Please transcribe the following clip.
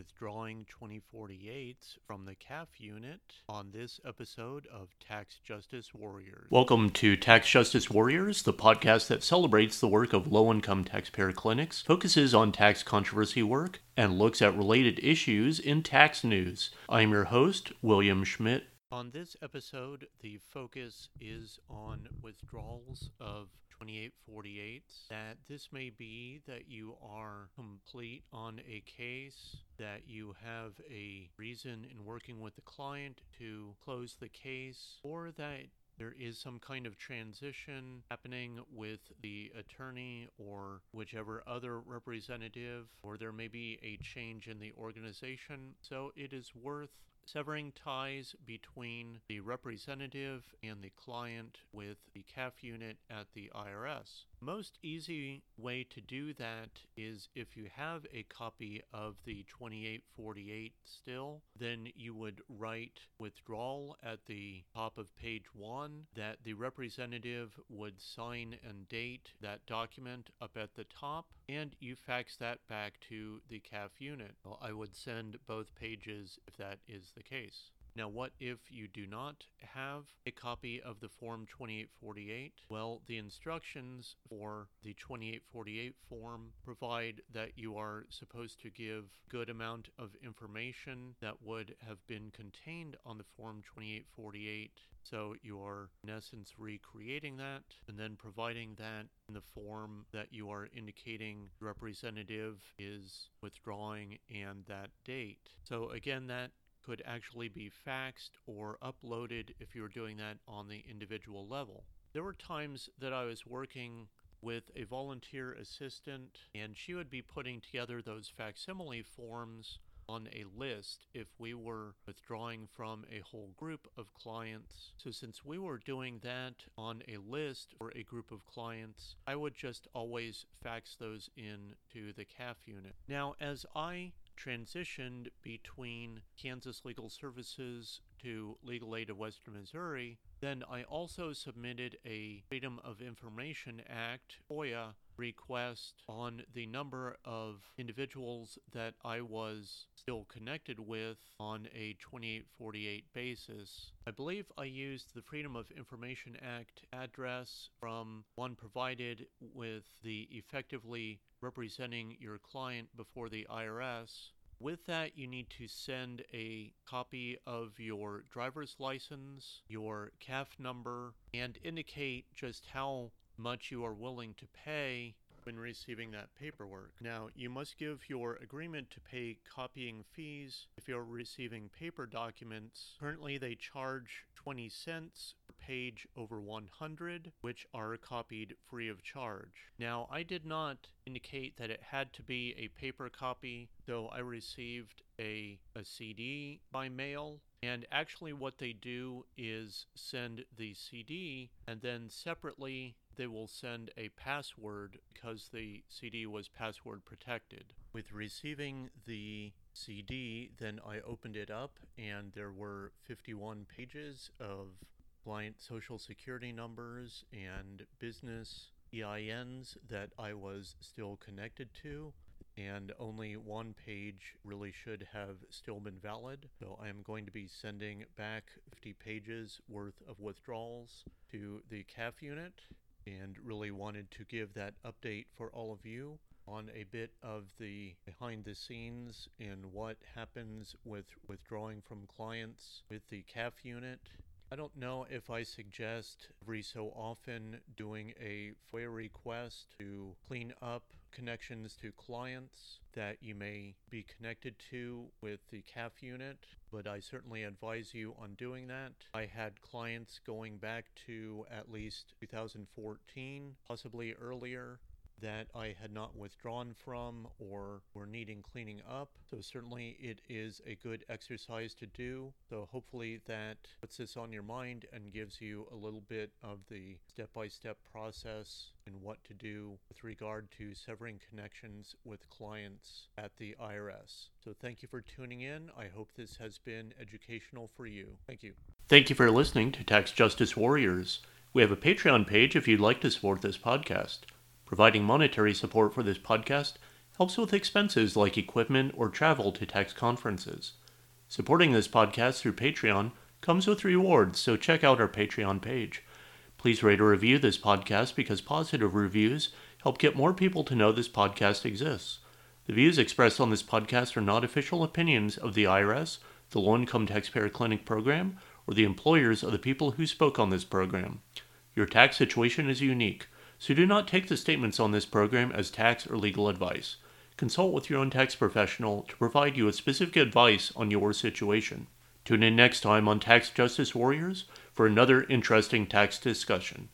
withdrawing 2848s from the CAF unit on this episode of Tax Justice Warriors. Welcome to Tax Justice Warriors, the podcast that celebrates the work of low income taxpayer clinics, focuses on tax controversy work, and looks at related issues in tax news. I'm your host, William Schmidt. On this episode, the focus is on withdrawals of 2848. That this may be that you are complete on a case, that you have a reason in working with the client to close the case, or that there is some kind of transition happening with the attorney or whichever other representative, or there may be a change in the organization. So it is worth severing ties between the representative and the client with the CAF unit at the IRS. Most easy way to do that is if you have a copy of the 2848 still, then you would write withdrawal at the top of page one that the representative would sign and date that document up at the top, and you fax that back to the CAF unit. Well, I would send both pages if that is the case. Now, what if you do not have a copy of the Form 2848? Well, the instructions for the 2848 form provide that you are supposed to give good amount of information that would have been contained on the Form 2848. So you are, in essence, recreating that and then providing that in the form that you are indicating representative is withdrawing and that date. So again, that could actually be faxed or uploaded if you were doing that on the individual level. There were times that I was working with a volunteer assistant, and she would be putting together those facsimile forms on a list if we were withdrawing from a whole group of clients. So, since we were doing that on a list or a group of clients, I would just always fax those in to the CAF unit. Now, as I transitioned between Kansas Legal Services to Legal Aid of Western Missouri, then I also submitted a Freedom of Information Act FOIA request on the number of individuals that I was still connected with on a 2848 basis. I believe I used the Freedom of Information Act address from one provided with the effectively representing your client before the IRS with that, you need to send a copy of your driver's license, your CAF number, and indicate just how much you are willing to pay when receiving that paperwork. Now, you must give your agreement to pay copying fees if you're receiving paper documents. Currently, they charge 20 cents per page over 100, which are copied free of charge. Now, I did not indicate that it had to be a paper copy, though I received a, a CD by mail. And actually, what they do is send the CD and then separately they will send a password because the CD was password protected. With receiving the CD, then I opened it up and there were 51 pages of client social security numbers and business EINs that I was still connected to and only one page really should have still been valid. So I am going to be sending back 50 pages worth of withdrawals to the CAF unit and really wanted to give that update for all of you on a bit of the behind the scenes and what happens with withdrawing from clients with the CAF unit. I don't know if I suggest every so often doing a FOIA request to clean up connections to clients that you may be connected to with the CAF unit, but I certainly advise you on doing that. I had clients going back to at least 2014, possibly earlier, that I had not withdrawn from or were needing cleaning up. So, certainly, it is a good exercise to do. So, hopefully, that puts this on your mind and gives you a little bit of the step by step process and what to do with regard to severing connections with clients at the IRS. So, thank you for tuning in. I hope this has been educational for you. Thank you. Thank you for listening to Tax Justice Warriors. We have a Patreon page if you'd like to support this podcast. Providing monetary support for this podcast helps with expenses like equipment or travel to tax conferences. Supporting this podcast through Patreon comes with rewards, so check out our Patreon page. Please rate or review this podcast because positive reviews help get more people to know this podcast exists. The views expressed on this podcast are not official opinions of the IRS, the Low Income Taxpayer Clinic program, or the employers of the people who spoke on this program. Your tax situation is unique, so do not take the statements on this program as tax or legal advice. Consult with your own tax professional to provide you with specific advice on your situation. Tune in next time on Tax Justice Warriors for another interesting tax discussion.